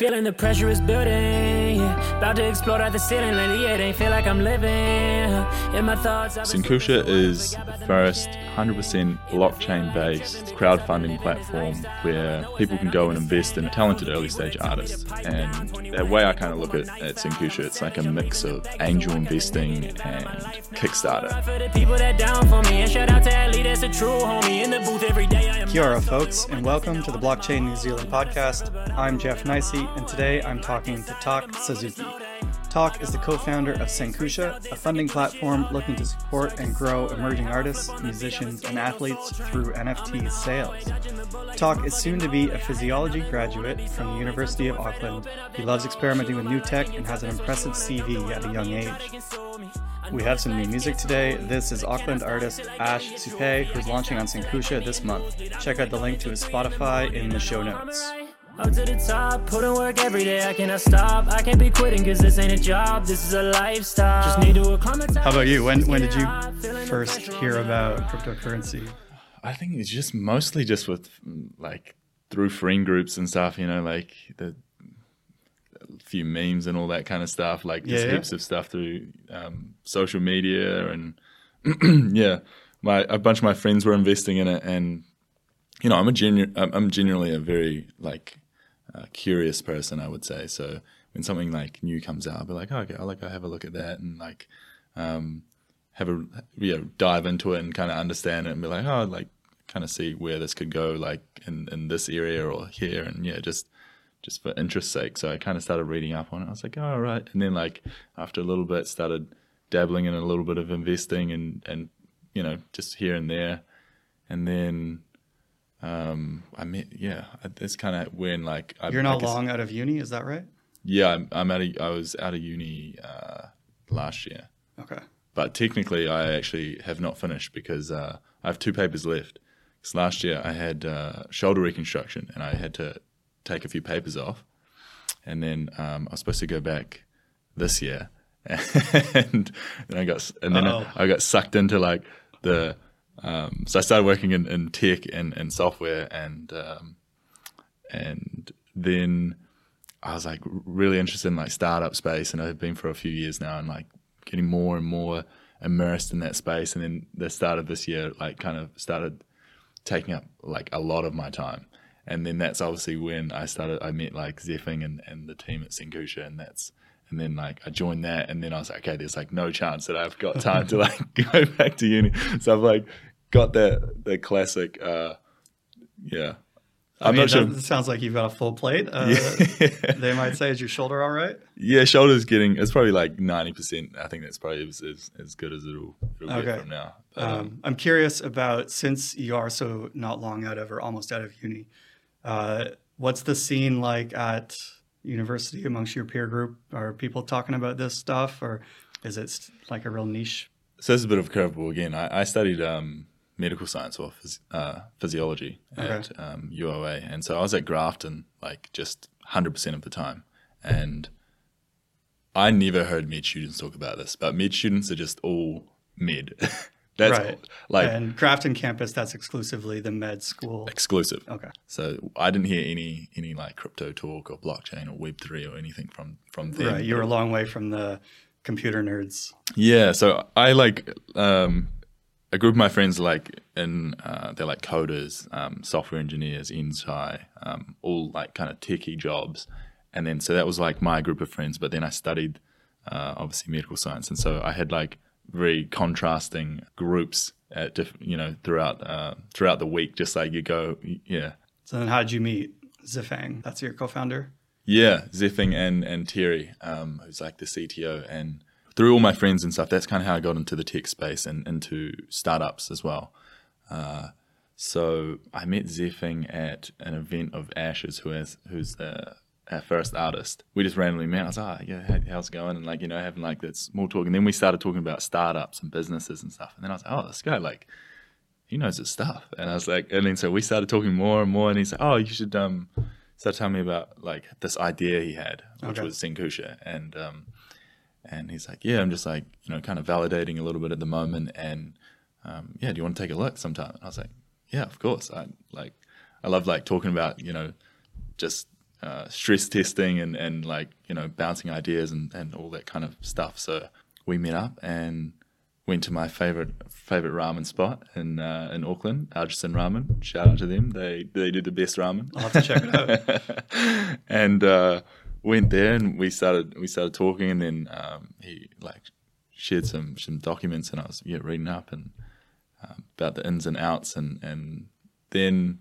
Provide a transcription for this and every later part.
Feeling the pressure is building. Yeah. About to explode out the ceiling lately. It ain't feel like I'm living. In my thoughts, Senkusha is the first 100% blockchain based crowdfunding platform where people can go and invest in talented early stage artists. And the way I kind of look at, at Senkusha, it's like a mix of angel investing and Kickstarter. Kia ora, folks, and welcome to the Blockchain New Zealand podcast. I'm Jeff Nijsse, and today I'm talking to Tak Suzuki. Tak is the co founder of Senkusha, a funding platform looking to support and grow emerging artists, musicians, and athletes through NFT sales. Tak is soon to be a physiology graduate from the University of Auckland. He loves experimenting with new tech and has an impressive CV at a young age. We have some new music today. This is Auckland artist Ash Supé, who's launching on Senkusha this month. Check out the link to his Spotify in the show notes. Up to the top, put in work every day. I cannot stop. I can't be quitting because this ain't a job. This is a lifestyle. Just need to acclimatize. How about you? When when did you first hear about cryptocurrency? I think it's just mostly just with like through friend groups and stuff, you know, like the few memes and all that kind of stuff, like just Yeah, yeah. heaps of stuff through um, social media and yeah, my a bunch of my friends were investing in it, and you know, I'm a genu- I'm, I'm genuinely a very like uh, curious person, I would say. So when something like new comes out, I'll be like, oh, okay, I'll like go have a look at that and like um, have a you know dive into it and kind of understand it and be like, oh, like kind of see where this could go, like in in this area or here, and yeah, just just for interest's sake. So I kind of started reading up on it. I was like, oh, all right. And then like after a little bit, started dabbling in a little bit of investing and and you know just here and there, and then um I mean, yeah that's kind of when like I, You're not long out of uni, is that right? yeah I'm, I'm out of I was out of uni uh, last year Okay. but technically I actually have not finished because uh, I have two papers left. Because last year I had uh, shoulder reconstruction and I had to take a few papers off, and then um, I was supposed to go back this year, and then I got and then Uh-oh. I got sucked into like the um, so I started working in, in tech and, and software and um, and then I was like really interested in like startup space and I've been for a few years now and like getting more and more immersed in that space. And then the start of this year like kind of started taking up like a lot of my time. And then that's obviously when I started I met like Zeffing and, and the team at Senkusha and that's and then like I joined that. And then I was like okay there's like no chance that I've got time to like go back to uni. So I've like got that the classic uh yeah I I'm mean, not sure that sounds like you've got a full plate. Uh, yeah. They might say, is your shoulder all right? Yeah, shoulders getting it's probably like ninety percent. I think that's probably as, as, as good as it'll, it'll Okay. get from now. But, um, Um, I'm curious about since you are so not long out of or almost out of uni, uh, what's the scene like at university amongst your peer group? Are people talking about this stuff, or is it like a real niche? so is a bit of a curveball again. I, I studied um, medical science or phys- uh, physiology at um, UOA, and so I was at Grafton like just hundred percent of the time, and I never heard med students talk about this, but med students are just all med. that's Right. like and Grafton campus, that's exclusively the med school. exclusive. Okay. So I didn't hear any any like crypto talk or blockchain or Web three or anything from from them. Right. You were a long way from the computer nerds. Yeah, so I like um, a group of my friends like in uh, they're like coders, um, software engineers, inside, um, all like kind of techie jobs, and then so that was like my group of friends. But then I studied uh, obviously medical science, and so I had like very contrasting groups at diff- you know throughout uh, throughout the week. Just like you go, yeah, So then, how did you meet Zifang? That's your co-founder. Yeah, Zeffing and and Terry, um, who's like the CTO, and through all my friends and stuff, that's kind of how I got into the tech space and into startups as well. Uh, so I met Zeffing at an event of Ashes, who is who's the our first artist. We just randomly met. I was like, oh, yeah, how- how's it going? And like, you know, having like that small talk. And then we started talking about startups and businesses and stuff. And then I was like, oh, this guy, like, he knows his stuff. And I was like, and then so we started talking more and more. And he's like, oh, you should um, start telling me about like this idea he had, which Okay. was Senkusha. And um, and he's like, yeah, I'm just like, you know, kind of validating a little bit at the moment. And um, yeah, do you want to take a look sometime? And I was like, yeah, of course. I like, I love like talking about, you know, just uh, stress testing and, and like you know bouncing ideas and, and all that kind of stuff. So we met up and went to my favorite favorite ramen spot in uh, in Auckland, Artisan Ramen. Shout out to them. They they do the best ramen. I'll have to check it out. and uh, went there and we started we started talking and then um, he like shared some some documents and I was yeah reading up and um, about the ins and outs and and then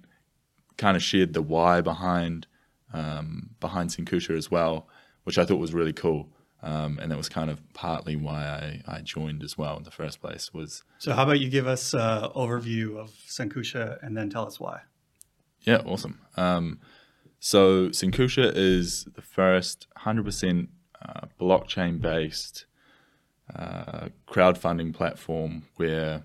kind of shared the why behind um, behind Senkusha as well, which I thought was really cool. Um, and that was kind of partly why I, I joined as well in the first place was So, how about you give us an overview of Senkusha and then tell us why? yeah awesome um, so Senkusha is the first 100% uh, blockchain based uh, crowdfunding platform where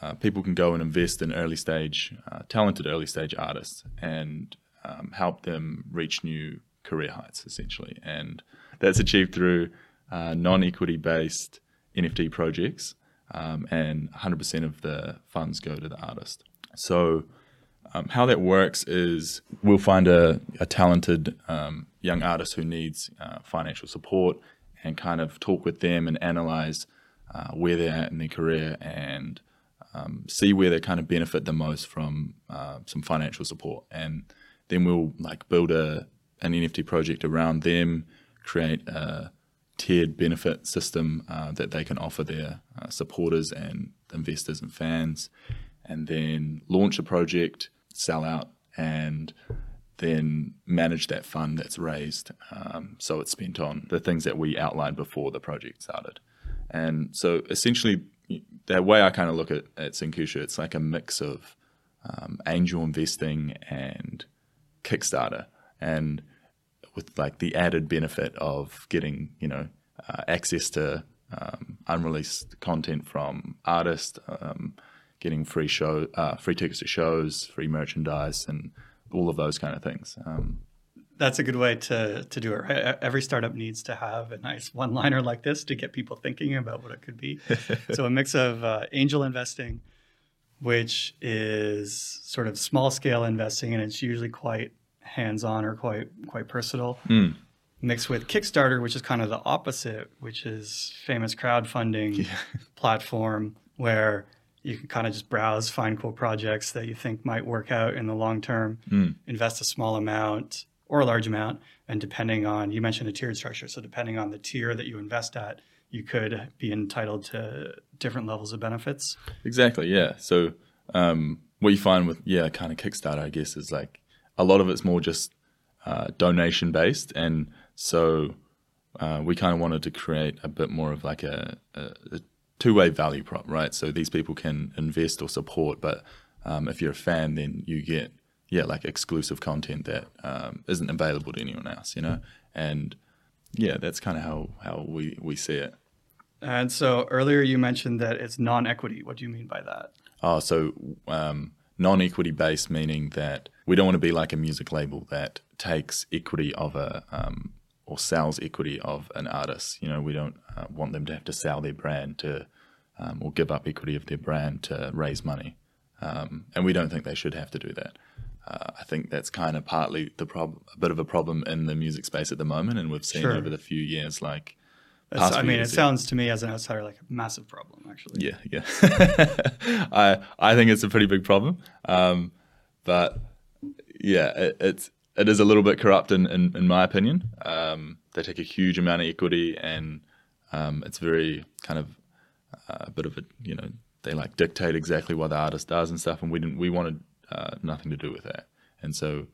uh, people can go and invest in early stage, uh, talented early stage artists and um, help them reach new career heights, essentially. And that's achieved through uh, non equity based NFT projects, um, and 100% of the funds go to the artist. So, um, how that works is we'll find a, a talented um, young artist who needs uh, financial support and kind of talk with them and analyze uh, where they're at in their career and um, see where they kind of benefit the most from uh, some financial support. And then we'll like build a an NFT project around them, create a tiered benefit system uh, that they can offer their uh, supporters and investors and fans, and then launch a project, sell out, and then manage that fund that's raised. Um, so it's spent on the things that we outlined before the project started. And so essentially, the way I kind of look at, at it's like a mix of um, angel investing and Kickstarter, and with like the added benefit of getting you know uh, access to um, unreleased content from artists, um, getting free show, uh, free tickets to shows, free merchandise, and all of those kind of things. Um, That's a good way to, to do it, right? Every startup needs to have a nice one liner like this to get people thinking about what it could be. so, a mix of uh, angel investing, which is sort of small scale investing, and it's usually quite hands on or quite quite personal. mm, Mixed with Kickstarter, which is kind of the opposite, which is famous crowdfunding platform where you can kind of just browse, find cool projects that you think might work out in the long term, mm, invest a small amount or a large amount, and depending on you mentioned a tiered structure, so depending on the tier that you invest at, you could be entitled to different levels of benefits. Exactly. Yeah. So um, what you find with yeah, kind of Kickstarter, I guess, is like a lot of it's more just uh, donation based, and so uh, we kind of wanted to create a bit more of like a, a, a two way value prop, right? So these people can invest or support, but um, if you're a fan, then you get yeah, like exclusive content that um, not available to anyone else, you know, and yeah, that's kind of how how we we see it. And so earlier you mentioned that it's non-equity. What do you mean by that? Oh, so um, non-equity based, meaning that we don't want to be like a music label that takes equity of a um, or sells equity of an artist. You know, we don't uh, want them to have to sell their brand to um, or give up equity of their brand to raise money, um, and we don't think they should have to do that. Uh, I think that's kind of partly the prob- a bit of a problem in the music space at the moment, and we've seen Sure. over the few years like. Past I mean, it sounds to me as an outsider like a massive problem, actually. yeah, yeah. I I think it's a pretty big problem, um, but yeah, it, it's it is a little bit corrupt in in, in my opinion. Um, they take a huge amount of equity, and um, it's very kind of uh, a bit of a you know they like dictate exactly what the artist does and stuff, and we didn't we wanted uh, nothing to do with that, and so.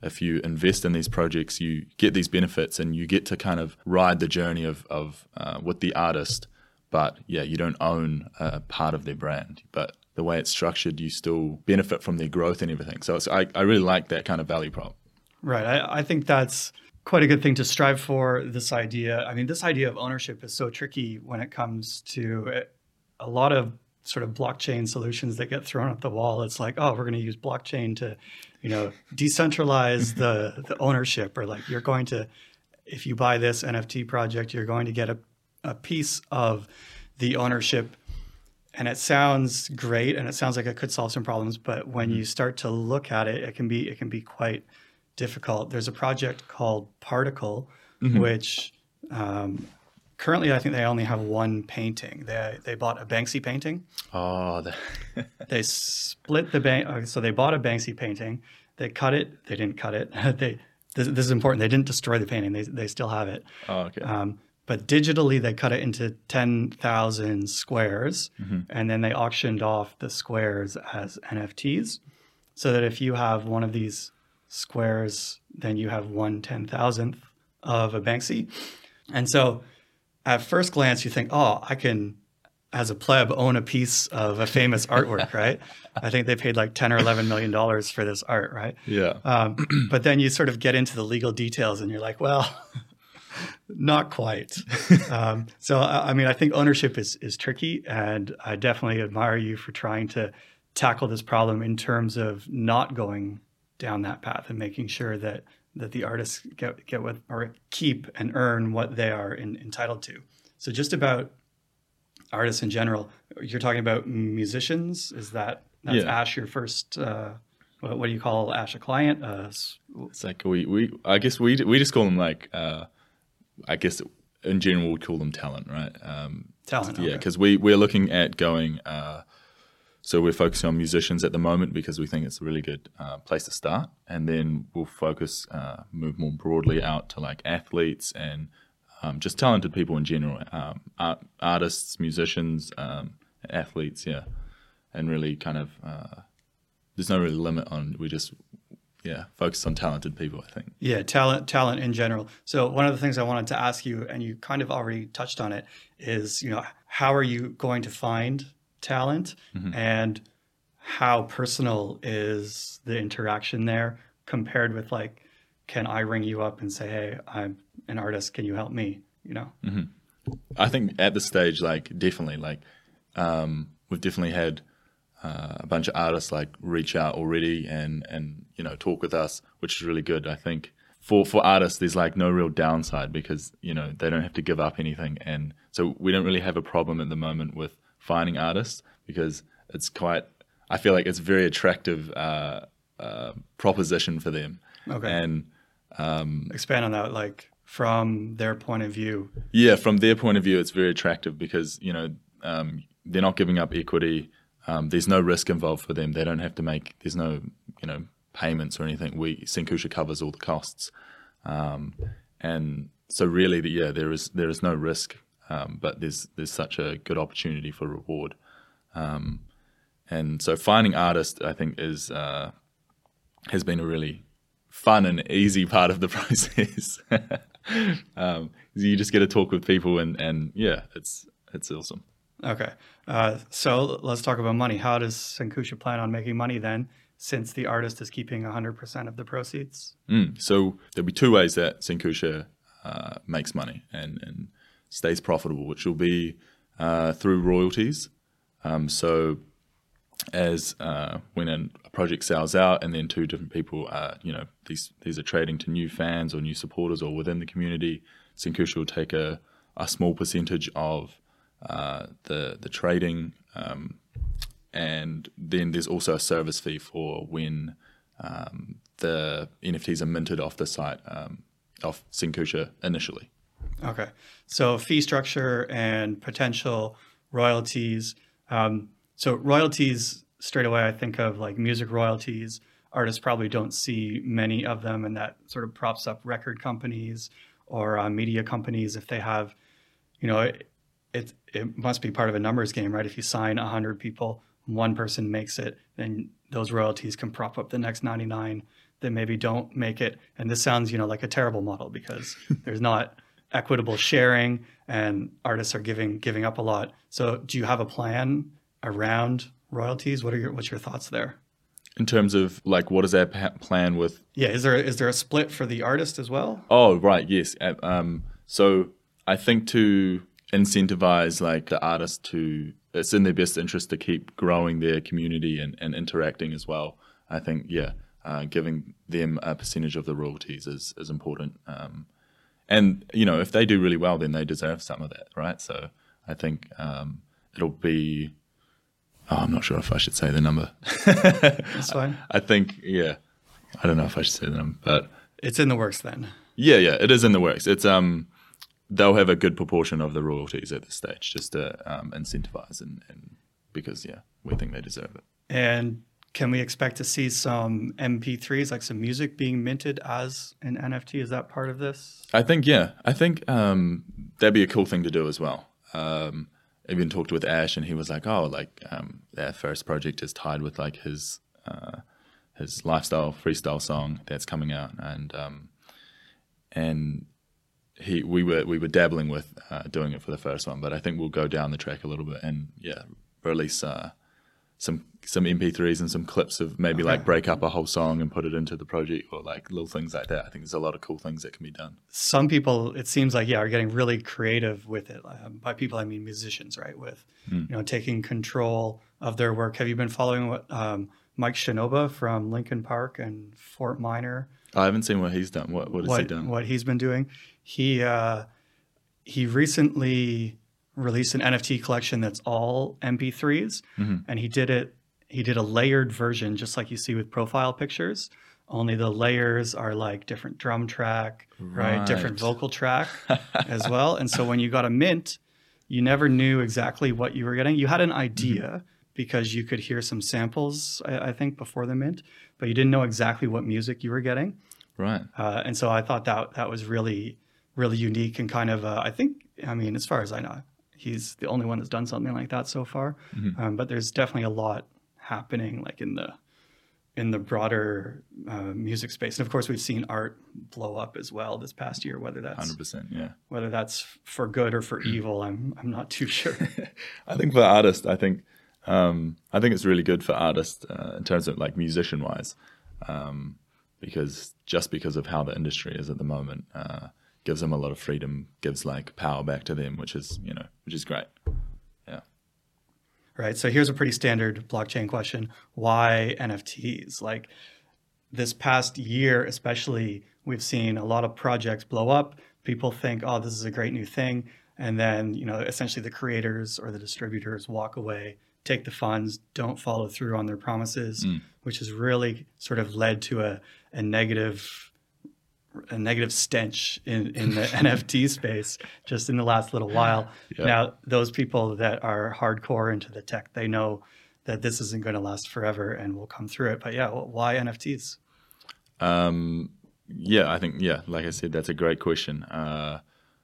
If you invest in these projects, you get these benefits, and you get to kind of ride the journey of, of uh, with the artist but yeah, you don't own a part of their brand. But the way it's structured, you still benefit from their growth and everything. So I, I really like that kind of value prop. Right. I, I think that's quite a good thing to strive for. This idea, I mean, this idea of ownership is so tricky when it comes to it. a lot of sort of blockchain solutions that get thrown at the wall. It's like, oh, we're going to use blockchain to, you know, decentralize the, the ownership, or like you're going to, if you buy this NFT project, you're going to get a, a piece of the ownership and it sounds great and it sounds like it could solve some problems but when mm-hmm. you start to look at it it can be it can be quite difficult. There's a project called Particle, Mm-hmm. which um, currently I think they only have one painting. They they bought a Banksy painting. Oh, the, They split the bank. uh, So they bought a Banksy painting. They cut it. They didn't cut it. they this, this is important. They didn't destroy the painting. They they still have it. oh, okay. Um, but digitally, they cut it into 10,000 squares and then they auctioned off the squares as NFTs. So that if you have one of these squares, then you have one 10,000th of a Banksy. And so at first glance, you think, oh, I can, as a pleb, own a piece of a famous artwork, right? I think they paid like 10 or 11 million dollars for this art, right? yeah. Um, but then you sort of get into the legal details and you're like, well, not quite. um, so, I I mean, I think ownership is, is tricky. And I definitely admire you for trying to tackle this problem in terms of not going down that path and making sure that, that the artists get, get what or keep and earn what they are in, entitled to. So, just about artists in general, you're talking about musicians. Is that that's Yeah. Ash your first? Uh, what, what do you call Ash a client? Uh, It's like we, we I guess we we just call them like uh, I guess in general we'd call them talent, right? Um, talent. Yeah, okay. because we we're looking at going. Uh, so we're focusing on musicians at the moment because we think it's a really good uh, place to start, and then we'll focus uh, move more broadly out to like athletes and um, just talented people in general, um, art, artists, musicians, um, athletes, yeah, and really kind of uh, there's no really limit on we just yeah focus on talented people. I think. Yeah, talent, talent in general. So one of the things I wanted to ask you, and you kind of already touched on it, is you know how are you going to find talent, and how personal is the interaction there compared with like, can I ring you up and say, hey, I'm an artist, can you help me? You know. I think at this stage, like definitely, like um, we've definitely had uh, a bunch of artists like reach out already and and you know talk with us, which is really good. I think for for artists, there's like no real downside because you know they don't have to give up anything, and so we don't really have a problem at the moment with finding artists because it's quite. I feel like it's a very attractive uh, uh, proposition for them, Okay. and Expand on that, like from their point of view. Yeah, from their point of view, it's very attractive because you know um, they're not giving up equity. Um, there's no risk involved for them. They don't have to make. There's no you know payments or anything. We Senkusha covers all the costs, um, and so really, yeah, there is there is no risk, um, but there's there's such a good opportunity for reward, um, and so finding artists, I think, is uh, has been a really fun and easy part of the process. um, you just get to talk with people, and, and yeah, it's it's awesome. Okay. Uh, so let's talk about money. How does Senkusha plan on making money then, since the artist is keeping 100% of the proceeds? Mm. So there'll be two ways that Senkusha uh, makes money and, and stays profitable, which will be uh, through royalties. Um, so as uh, when a project sells out, and then two different people, uh, you know, these these are trading to new fans or new supporters or within the community, Senkusha will take a, a small percentage of uh, the the trading, um, and then there's also a service fee for when um, the NFTs are minted off the site um, off Senkusha initially. Okay. So fee structure and potential royalties. Um, so royalties straight away, I think of like music royalties. Artists probably don't see many of them, and that sort of props up record companies or uh, media companies if they have, you know, it, it it must be part of a numbers game, right? If you sign hundred people, one person makes it, then those royalties can prop up the next ninety nine that maybe don't make it. And this sounds, you know, like a terrible model because there's not equitable sharing and artists are giving giving up a lot. So do you have a plan around royalties? What are your what's your thoughts there? In terms of like, what is our plan with Yeah, is there is there a split for the artist as well? Oh, right, yes. Um, so I think to incentivize like the artists to, it's in their best interest to keep growing their community and, and interacting as well. I think, yeah, uh, giving them a percentage of the royalties is, is important. Um, and, you know, if they do really well, then they deserve some of that, right? So I think um, it'll be, oh, I'm not sure if I should say the number. That's fine. I think, yeah, I don't know if I should say them, but It's in the works then. yeah, yeah, it is in the works. It's um, they'll have a good proportion of the royalties at this stage, just to um, incentivize and, and because yeah, we think they deserve it. And can we expect to see some MP3s, like some music being minted as an NFT? Is that part of this? I think yeah, I think um, that'd be a cool thing to do as well. Um, I even talked with Ash, and he was like, "Oh, like um, their first project is tied with like his uh, his lifestyle freestyle song that's coming out," and um, and he we were we were dabbling with uh, doing it for the first one, but I think we'll go down the track a little bit and yeah, release uh, some some MP3s and some clips of maybe like break up a whole song and put it into the project or like little things like that. I think there's a lot of cool things that can be done. Some people, it seems like, yeah, are getting really creative with it. Um, by people, I mean musicians, right? With you know taking control of their work. Have you been following what um, Mike Shinoda from Linkin Park and Fort Minor? I haven't seen what he's done. What what has what he done? what he's been doing. He uh, he recently released an NFT collection that's all MP3s, Mm-hmm. and he did it. He did a layered version, just like you see with profile pictures. Only the layers are like different drum track, right? Different vocal track as well. And so when you got a mint, you never knew exactly what you were getting. You had an idea Mm-hmm. because you could hear some samples, I, I think, before the mint, but you didn't know exactly what music you were getting. Right. Uh, and so I thought that that was really, really unique and kind of, uh, I think, I mean, as far as I know, he's the only one that's done something like that so far. Um, but there's definitely a lot happening, like in the in the broader uh, music space. And of course, we've seen art blow up as well this past year. Whether that's Hundred percent. Yeah. whether that's for good or for evil, I'm I'm not too sure. I think for artists, I think um, I think it's really good for artists uh, in terms of like musician wise, um, because just because of how the industry is at the moment, uh, gives them a lot of freedom, gives like power back to them, which is you know which is great. Yeah. right? So here's a pretty standard blockchain question: Why NFTs? Like this past year, especially, we've seen a lot of projects blow up. People think, "Oh, this is a great new thing," and then you know, essentially, the creators or the distributors walk away, take the funds, don't follow through on their promises, mm. which has really sort of led to a, a negative a negative stench in, in the NFT space just in the last little while. Yeah. Now, those people that are hardcore into the tech, they know that this isn't going to last forever and we'll come through it. But yeah, wh- why NFTs? Um, yeah, I think yeah, like I said, that's a great question. Uh,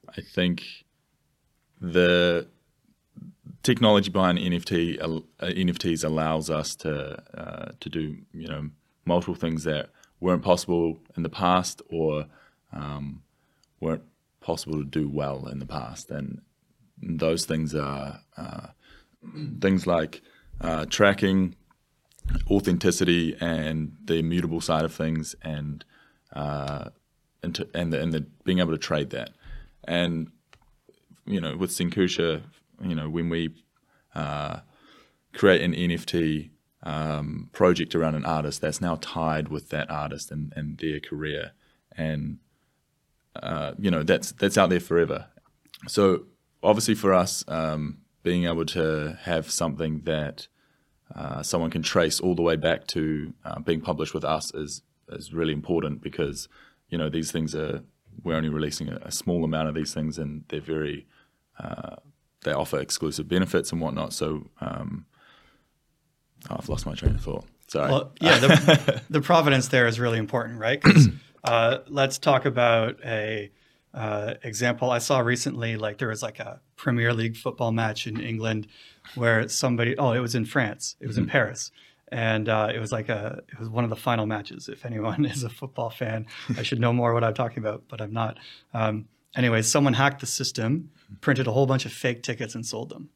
I think the technology behind NFT uh, NFTs allows us to uh, to do you know multiple things that weren't possible in the past or um, weren't possible to do well in the past, and those things are uh, things like uh, tracking authenticity and the immutable side of things and uh, and, to, and the, and the being able to trade that. And you know with Senkusha you know when we uh, create an NFT um, project around an artist that's now tied with that artist and, and their career and uh, you know that's that's out there forever so obviously for us um, being able to have something that uh, someone can trace all the way back to uh, being published with us is is really important because you know these things are we're only releasing a, a small amount of these things and they're very uh, they offer exclusive benefits and whatnot. So um, oh, I've lost my train of thought. Sorry. Well, yeah, the, the provenance there is really important, right? uh, let's talk about a uh, example. I saw recently, like there was like a Premier League football match in England where somebody, oh, it was in France, it was in Paris. And uh, it was like a, it was one of the final matches. If anyone is a football fan, I should know more what I'm talking about, but I'm not. Um, anyways, someone hacked the system, printed a whole bunch of fake tickets and sold them.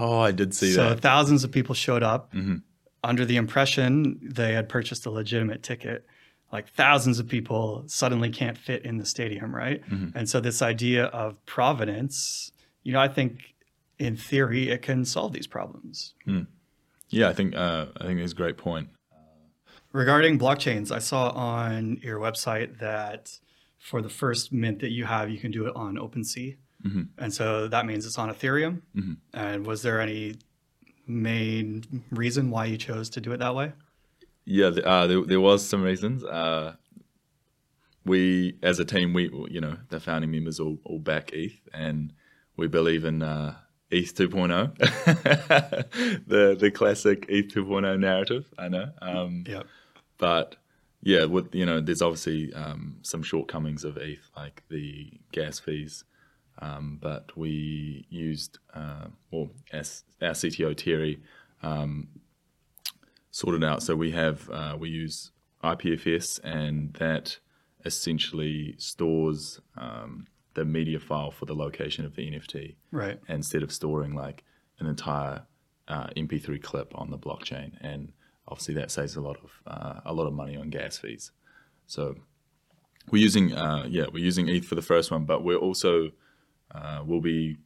Oh, I did see that. So thousands of people showed up mm-hmm. under the impression they had purchased a legitimate ticket. Like thousands of people suddenly can't fit in the stadium, right? Mm-hmm. And so this idea of providence, you know, I think in theory it can solve these problems. Hmm. Yeah, I think uh, I think it's a great point. Regarding blockchains, I saw on your website that for the first mint that you have, you can do it on OpenSea. And so that means it's on Ethereum. And was there any main reason why you chose to do it that way? Yeah, uh, there, there was some reasons. Uh, we, as a team, we you know the founding members all, all back ETH, and we believe in uh, ETH 2.0, the the classic ETH 2.0 narrative. I know, um, Yep. but yeah, with you know, there's obviously um, some shortcomings of ETH, like the gas fees. Um, but we used, uh, well, our CTO Terry um, sorted out. So we have uh, we use IPFS, and that essentially stores um, the media file for the location of the NFT Right. instead of storing like an entire uh, MP3 clip on the blockchain, and obviously that saves a lot of uh, a lot of money on gas fees. So we're using uh, yeah we're using ETH for the first one, but we're also uh, we'll be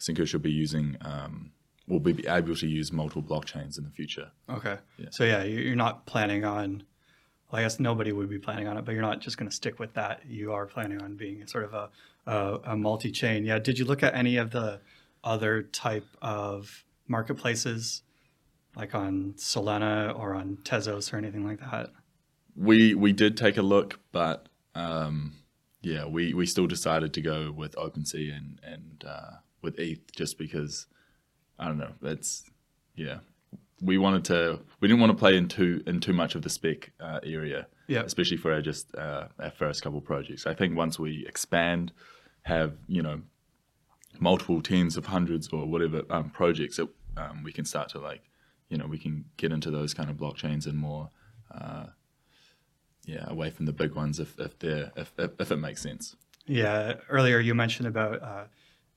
Senkusha will be using um, we'll be able to use multiple blockchains in the future. Okay. Yeah. So yeah, you- you're not planning on. Well, I guess nobody would be planning on it, but you're not just going to stick with that. You are planning on being sort of a, a, a multi-chain. Yeah. Did you look at any of the other type of marketplaces, like on Solana or on Tezos or anything like that? We we did take a look, but um, yeah, we, we still decided to go with OpenSea and and uh, with ETH just because I don't know. That's yeah, we wanted to. We didn't want to play in too in too much of the spec uh, area, Yeah. especially for our just uh, our first couple projects. I think once we expand, have you know multiple tens of hundreds or whatever um, projects that um, we can start to like you know we can get into those kind of blockchains and more uh, yeah away from the big ones if if they're if, if, if it makes sense Yeah. Earlier you mentioned about uh,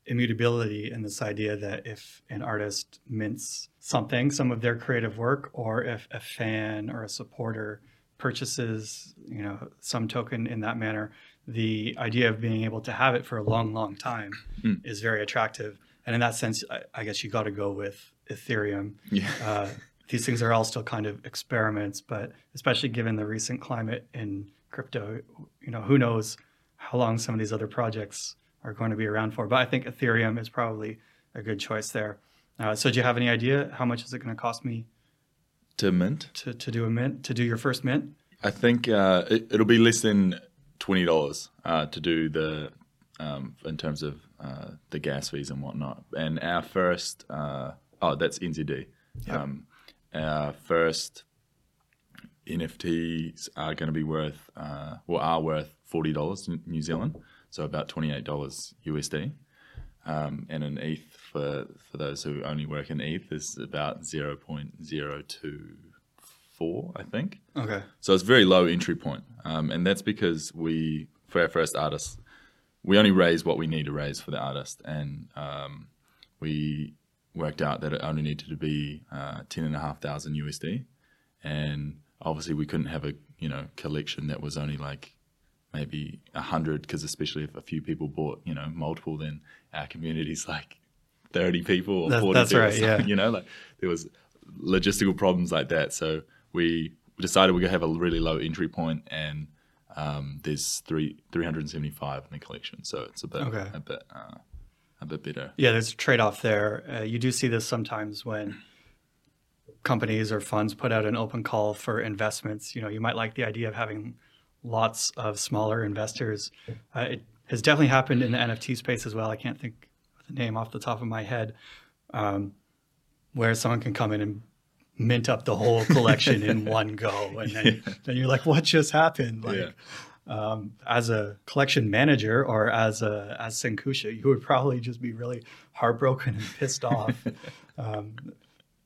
immutability and this idea that if an artist mints something, some of their creative work, or if a fan or a supporter purchases, you know, some token in that manner, the idea of being able to have it for a long, long time Mm. is very attractive. And in that sense, I, I guess you got to go with Ethereum. yeah Uh, these things are all still kind of experiments, but especially given the recent climate in crypto, you know, who knows how long some of these other projects are going to be around for. But I think Ethereum is probably a good choice there. Uh, so, do you have any idea how much is it going to cost me to mint to, to do a mint, to do your first mint? I think uh, it, it'll be less than twenty dollars uh, to do the um, in terms of uh, the gas fees and whatnot. And our first uh, oh that's NZD. Yep. Um, our first NFTs are going to be worth uh, well are worth forty dollars in New Zealand, so about twenty eight dollars USD. Um, and an ETH for for those who only work in ETH is about zero point zero two four, I think. Okay. So it's very low entry point, um, and that's because we, for our first artist, we only raise what we need to raise for the artist, and um, we worked out that it only needed to be uh, ten and a half thousand USD, and obviously we couldn't have a you know collection that was only like maybe a hundred, because especially if a few people bought you know multiple, then our community's like thirty people or That's- forty. that's people, right, so, yeah. You know, like there was logistical problems like that, so we decided we're gonna have a really low entry point and um, there's three 375 in the collection, so it's a bit Okay. a bit uh, a bit better. Yeah, there's a trade off there. Uh, you do see this sometimes when companies or funds put out an open call for investments. You know, you might like the idea of having lots of smaller investors. Uh, it has definitely happened in the NFT space as well. I can't think of the name off the top of my head, um, where someone can come in and mint up the whole collection in one go, and then, then you're like, "What just happened?" Like, Yeah. Um, as a collection manager or as a as Senkusha, you would probably just be really heartbroken and pissed off. um,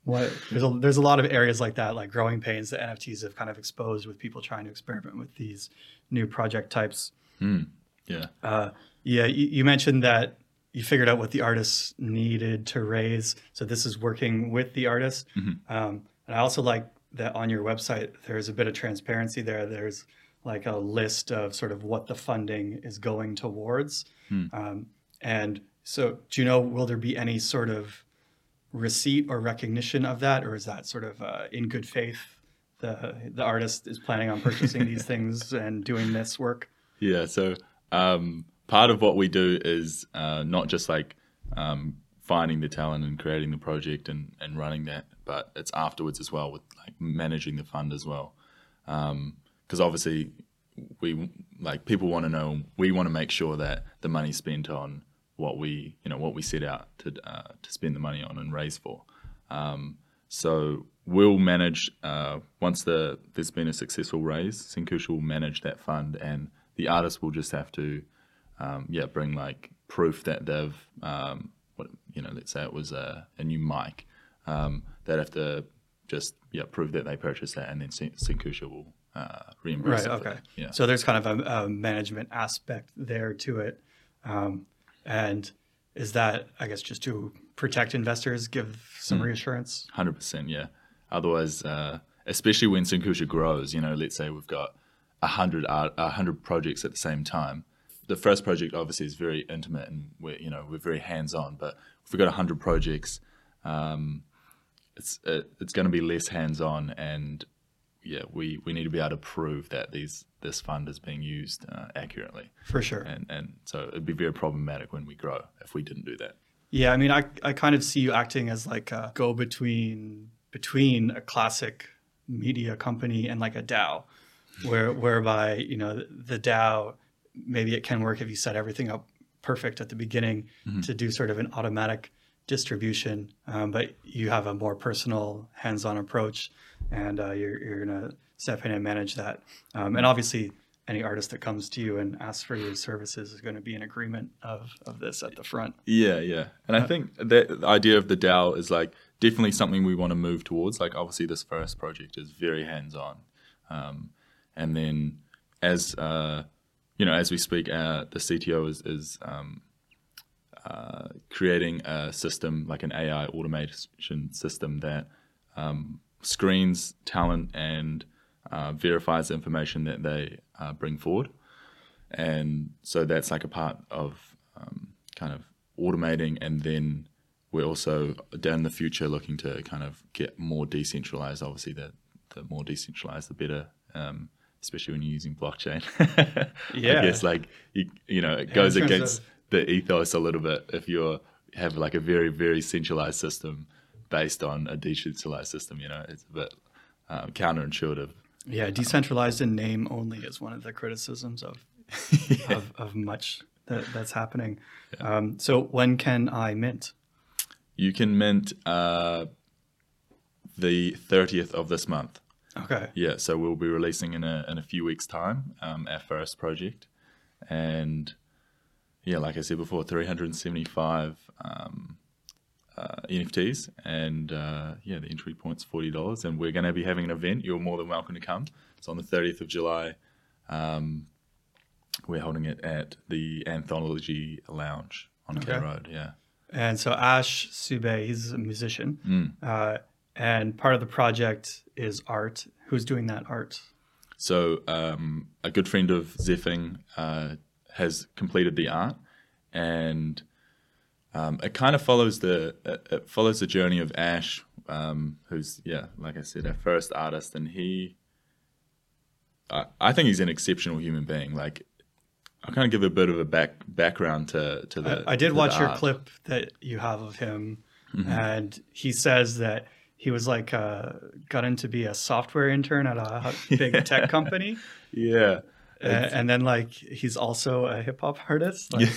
what there's a there's a lot of areas like that, like growing pains that NFTs have kind of exposed with people trying to experiment with these new project types. Yeah, Uh, yeah, you, you mentioned that you figured out what the artists needed to raise. So this is working with the artist. Um, and I also like that on your website, there's a bit of transparency there. There's like a list of sort of what the funding is going towards. Um, and so, do you know, will there be any sort of receipt or recognition of that? Or is that sort of uh, in good faith? The, the artist is planning on purchasing these things and doing this work. yeah. So um, part of what we do is uh, not just like um, finding the talent and creating the project and, and running that, but it's afterwards as well with like managing the fund as well. Because obviously, we like people want to know. We want to make sure that the money's spent on what we you know what we set out to uh, to spend the money on and raise for. Um, so we'll manage uh, once the there's been a successful raise. Senkusha will manage that fund, and the artist will just have to um, yeah bring like proof that they've um, what you know let's say it was a, a new mic. Um, they'd have to just yeah prove that they purchased that, and then Senkusha will uh, reimburse. Right. Okay. Yeah. So there's kind of a, a management aspect there to it, um, and is that I guess just to protect investors, give some Hmm. reassurance? Hundred percent, yeah. Otherwise, uh, especially when Senkusha grows, you know, let's say we've got a hundred a hundred projects at the same time. The first project obviously is very intimate, and we're you know we're very hands on. But if we've got a hundred projects, um, it's it, it's going to be less hands on, and yeah, we, we need to be able to prove that these this fund is being used uh, accurately, For sure. and and so it'd be very problematic when we grow if we didn't do that. Yeah, I mean, I, I kind of see you acting as like a go between between a classic media company and like a DAO, where whereby you know the, the DAO maybe it can work if you set everything up perfect at the beginning to do sort of an automatic distribution, um, but you have a more personal, hands-on approach, and uh, you're you're gonna step in and manage that, um, and obviously. Any artist that comes to you and asks for your services is going to be in agreement of, of this at the front. Yeah, yeah. And I think that the idea of the DAO is like definitely something we want to move towards. Like obviously this first project is very hands on. Um, and then as uh, you know, as we speak, uh, the CTO is, is um, uh, creating a system like an AI automation system that um, screens talent and uh, verifies the information that they uh, bring forward. And so that's like a part of um, kind of automating and then we're also down the future looking to kind of get more decentralized. Obviously the, the more decentralized the better um, especially when you're using blockchain. Yeah. i guess like you, you know it goes in against of- the ethos a little bit if you have like a very very centralized system based on a decentralized system you know it's a bit um, counterintuitive Yeah, decentralized in name only is one of the criticisms of of, of much that, that's happening. Um, so when can I mint? You can mint uh, the 30th of this month. Okay. Yeah, so we'll be releasing in a, in a few weeks' time um, our first project. And yeah, like I said before, 375 um, uh, NFTs. And uh, yeah, the entry point's $40. And we're going to be having an event. You're more than welcome to come. It's on the 30th of July. Um, we're holding it at the Anthology Lounge on K Road. Yeah. And so Ash Supé, he's a musician, uh, and part of the project is art. Who's doing that art? So um, a good friend of Zeffing uh, has completed the art, and um, it kind of follows the it, it follows the journey of Ash, um, who's yeah, like I said, our first artist, and he. I, I think he's an exceptional human being. Like, I'll kind of give a bit of a back background to to the. I, I did watch your art. clip that you have of him, Mm-hmm. and he says that he was like uh, got in to be a software intern at a big tech company, Yeah. uh, and then like he's also a hip hop artist. Like,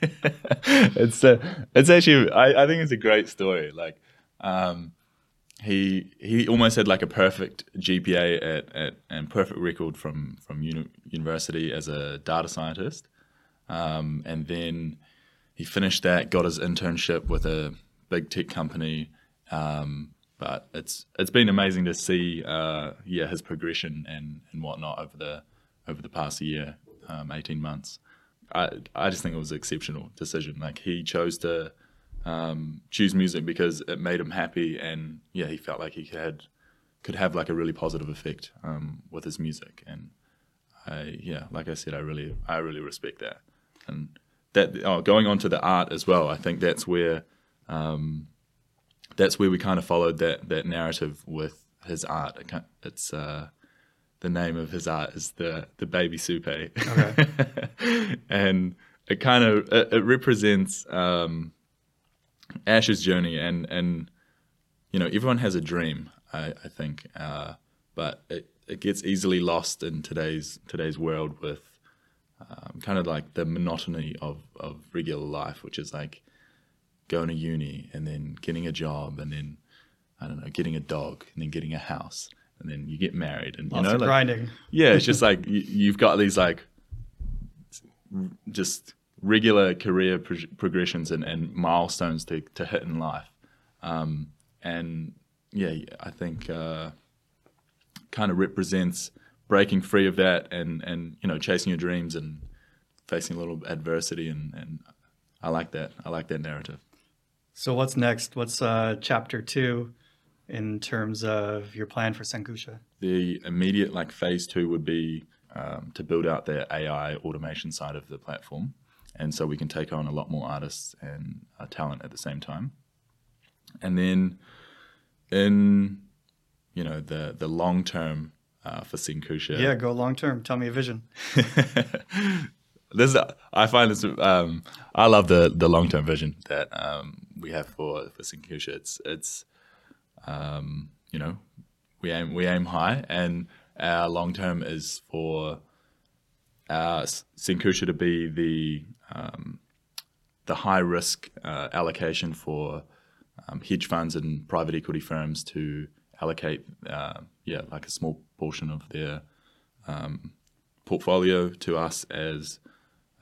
it's a, it's actually I, I think it's a great story. Like, um, he he almost had like a perfect GPA at, at and perfect record from from uni- university as a data scientist, um, and then he finished that, got his internship with a big tech company. Um, but it's it's been amazing to see, uh, yeah, his progression and, and whatnot over the over the past year, um, eighteen months. I I just think it was an exceptional decision. Like he chose to um, choose music because it made him happy, and yeah, he felt like he had could have like a really positive effect um, with his music. And I yeah, like I said, I really I really respect that. And that oh, going on to the art as well, I think that's where um, that's where we kind of followed that that narrative with his art. It, it's uh, the name of his art is the the baby soupe, and it kind of it, it represents um, Ash's journey and and you know, everyone has a dream. I, I think, uh, but it, it gets easily lost in today's today's world with um, kind of like the monotony of of regular life, which is like going to uni and then getting a job and then I don't know, getting a dog and then getting a house and then you get married and you know, like, grinding. yeah, it's just like you, you've got these like just regular career pro- progressions and, and milestones to, to hit in life. Um, and yeah, I think uh, kind of represents breaking free of that and, and you know chasing your dreams and facing a little adversity and, and I like that. I like that narrative. So what's next? What's uh, chapter two in terms of your plan for Senkusha? The immediate like phase two would be um, to build out the AI automation side of the platform, and so we can take on a lot more artists and uh, talent at the same time. And then, in you know the the long term uh, for Senkusha, Yeah, go long term. Tell me a vision. this I find this um, I love the the long term vision that um, we have for for Senkusha. It's it's um, you know we aim we aim high, and our long term is for our Senkusha to be the um, the high risk uh, allocation for um, hedge funds and private equity firms to allocate uh, yeah like a small portion of their um, portfolio to us as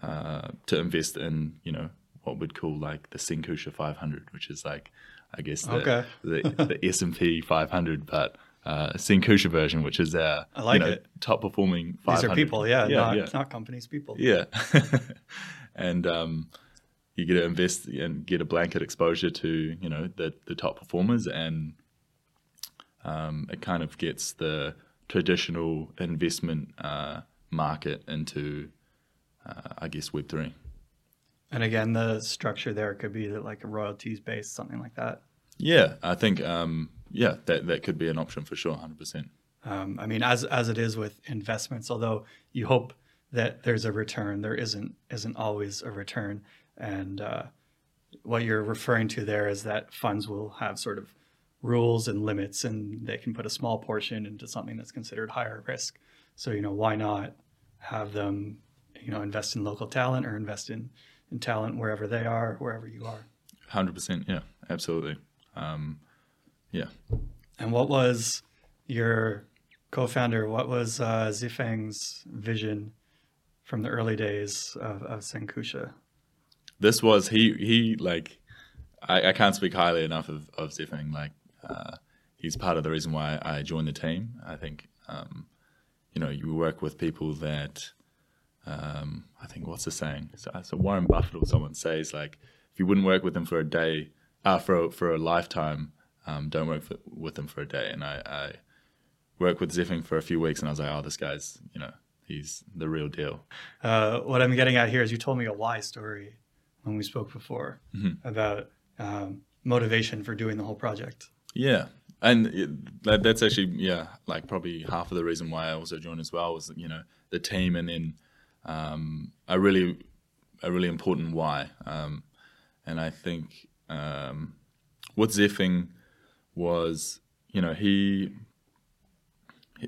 uh, to invest in you know what we'd call like the Senkusha 500, which is like I guess the Okay. the, the S and P 500, but uh, Senkusha version, which is our I like you know, it. top performing. These are people, yeah, yeah, not, yeah. not companies, people. Yeah. and um, you get to invest and get a blanket exposure to, you know, the, the top performers and um, it kind of gets the traditional investment uh, market into, uh, I guess, Web3. And again, the structure there could be that like a royalties based, something like that. Yeah, I think, um, yeah, that, that could be an option for sure, 100%. Um, I mean, as as it is with investments, although you hope that there's a return, there isn't isn't always a return. And uh, what you're referring to there is that funds will have sort of rules and limits, and they can put a small portion into something that's considered higher risk. So you know, why not have them, you know, invest in local talent or invest in in talent wherever they are, wherever you are. 100%, yeah, absolutely. Um, yeah. And what was your co-founder? What was uh, Zifeng's vision from the early days of, of Senkusha? this was he he like I, I can't speak highly enough of of Zeffing. Like uh, he's part of the reason why I joined the team. I think um, you know you work with people that um, I think what's the saying? So, so Warren Buffett or someone says like if you wouldn't work with them for a day, uh, for a, for a lifetime, um, don't work for, with them for a day. And I, I worked with Zeffing for a few weeks, and I was like, oh, this guy's you know he's the real deal. Uh, what I'm getting at here is you told me a why story when we spoke before about um, motivation for doing the whole project. Yeah, and it, that, that's actually yeah, like probably half of the reason why I also joined as well was you know the team, and then um, a really a really important why, um, and I think um, what Zeffing was, you know, he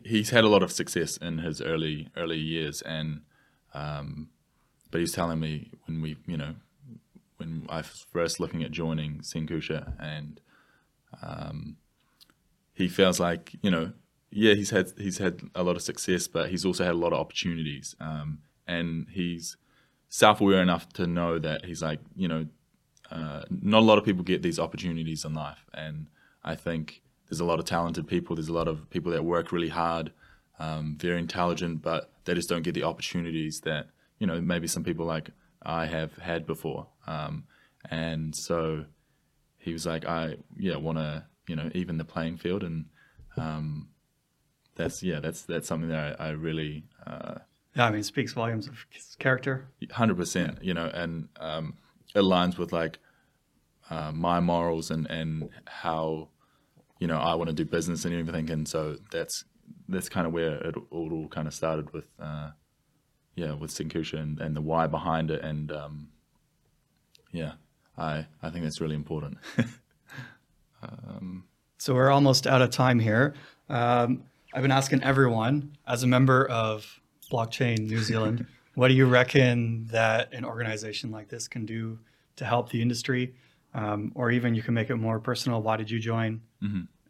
he's had a lot of success in his early early years, and um, but he's telling me when we you know when I was first looking at joining Senkusha and um, he feels like you know yeah he's had he's had a lot of success but he's also had a lot of opportunities. Um, and he's self-aware enough to know that he's like you know uh, not a lot of people get these opportunities in life. And I think there's a lot of talented people. There's a lot of people that work really hard um, very intelligent but they just don't get the opportunities that you know maybe some people like I have had before. Um, and so he was like, I yeah want to you know even the playing field, and um, that's yeah that's that's something that I, I really uh, Yeah, I mean, it speaks volumes of character. hundred percent you know, and um, it aligns with like uh, my morals and and how you know I want to do business and everything, and so that's that's kind of where it all, all kind of started with uh, yeah with Senkusha and, and the why behind it, and um, yeah I I think that's really important. um, So we're almost out of time here. Um, I've been asking everyone, as a member of Blockchain New Zealand, what do you reckon that an organization like this can do to help the industry? Um, or even you can make it more personal. Why did you join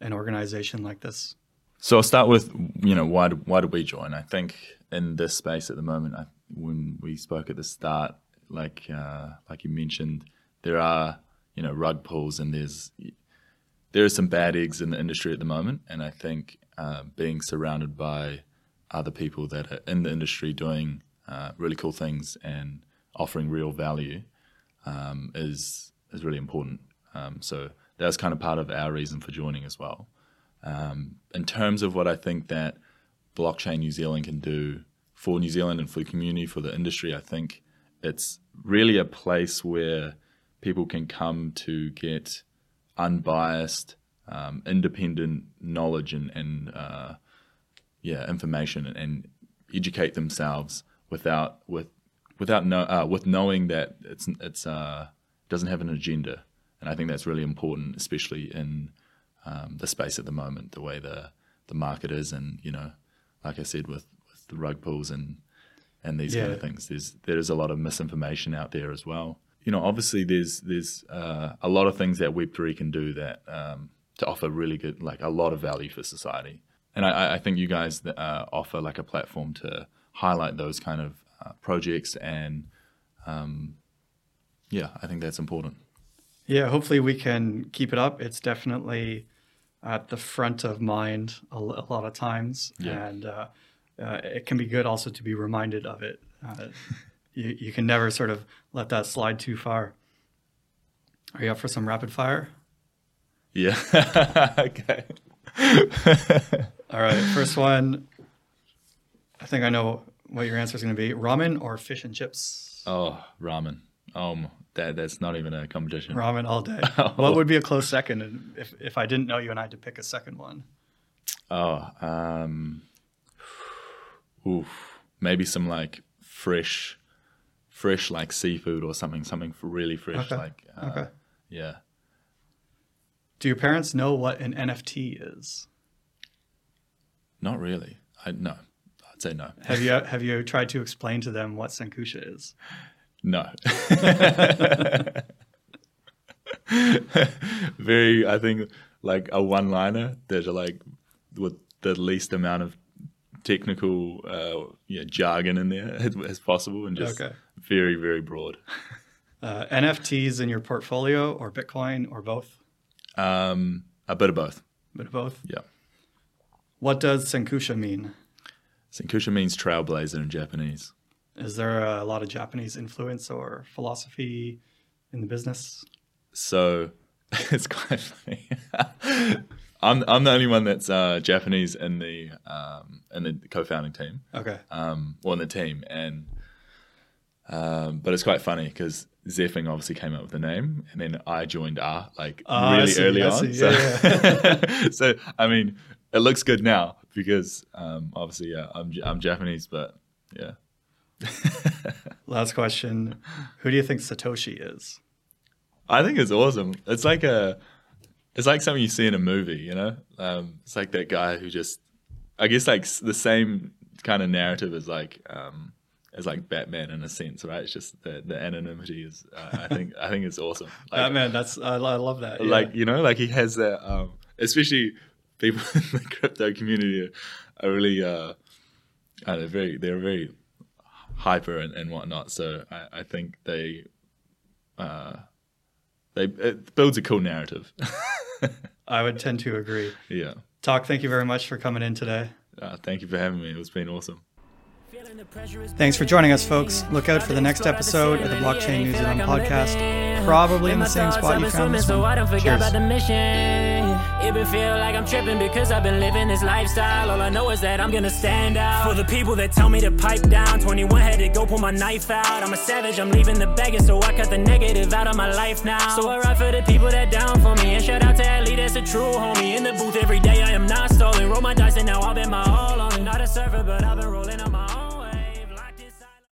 an organization like this? So I'll start with you know why did, why did we join? I think in this space at the moment, I, when we spoke at the start, like uh, like you mentioned, there are you know rug pulls and there's there are some bad eggs in the industry at the moment, and I think uh, being surrounded by other people that are in the industry doing uh, really cool things and offering real value um, is is really important. Um, so that's kind of part of our reason for joining as well. Um, in terms of what I think that blockchain New Zealand can do for New Zealand and for the community, for the industry, I think it's really a place where people can come to get unbiased, um, independent knowledge and, and uh, yeah, information and, educate themselves without with without know, uh, with knowing that it's it's uh, doesn't have an agenda, and I think that's really important, especially in um, the space at the moment, the way the the market is, and you know, like I said, with, with the rug pulls and and these kind of things, there's there is a lot of misinformation out there as well. You know, obviously there's there's uh, a lot of things that Web three can do that um, to offer really good, like a lot of value for society, and I, I think you guys uh, offer like a platform to highlight those kind of uh, projects, and um, yeah, I think that's important. Yeah, hopefully we can keep it up. It's definitely at the front of mind a, l- a lot of times, Yeah. and uh, uh, it can be good also to be reminded of it. Uh, you, you can never sort of let that slide too far. Are you up for some rapid fire? Yeah. okay. All right, first one. I think I know what your answer is going to be: ramen or fish and chips. Oh, ramen. Um, that that's not even a competition. Ramen all day. Oh. What would be a close second? If if I didn't know you and I had to pick a second one, Oh, um, oof, maybe some like fresh, fresh like seafood or something, something really fresh, Okay. like uh, Okay. yeah. do your parents know what an NFT is? Not really. I no, I'd say no. Have you have you tried to explain to them what Senkusha is? No. Very, I think, like a one-liner that are like with the least amount of technical, uh, yeah, jargon in there as, as possible, and just Okay. very, very broad. Uh, NFTs in your portfolio, or Bitcoin, or both? Um, a bit of both. A bit of both. Yeah. What does Senkusha mean? Senkusha means trailblazer in Japanese. Is there a lot of Japanese influence or philosophy in the business? So it's quite funny. I'm I'm the only one that's uh, Japanese in the um, in the co-founding team. Okay. um, or in the team, and um, but it's quite funny because Zeffing obviously came up with the name, and then I joined R like I really see, early on. so, yeah, so I mean, it looks good now because um, obviously, yeah, I'm I'm Japanese, but yeah, Last question. Who do you think Satoshi is? I think it's awesome. It's like a, it's like something you see in a movie, you know. Um, it's like that guy who just, I guess, like the same kind of narrative as like, um, as like Batman in a sense, right? It's just the, the anonymity is. Uh, I think I think it's awesome. Like, Batman. That's I, I love that. yeah. like you know, like he has that. Um, especially people in the crypto community are, are really, uh, uh, they're very, they're very hyper and, and whatnot. So I, I think they, uh, they it builds a cool narrative. I would tend to agree. yeah. Tak. Thank you very much for coming in today. Uh, thank you for having me. It's been awesome. Thanks for joining us, folks. Look out for the next episode of the Blockchain New Zealand podcast, probably in the same spot you found this one. Cheers. It been feel like I'm tripping because I've been living this lifestyle. All I know is that I'm gonna stand out. For the people that tell me to pipe down, 21 had to go pull my knife out. I'm a savage, I'm leaving the baggage, so I cut the negative out of my life now. So I ride for the people that down for me. And shout out to Ali, that's a true homie. In the booth every day, I am not stalling. Roll my dice and now I'll bet my all on it. Not a server, but I've been rolling on my own.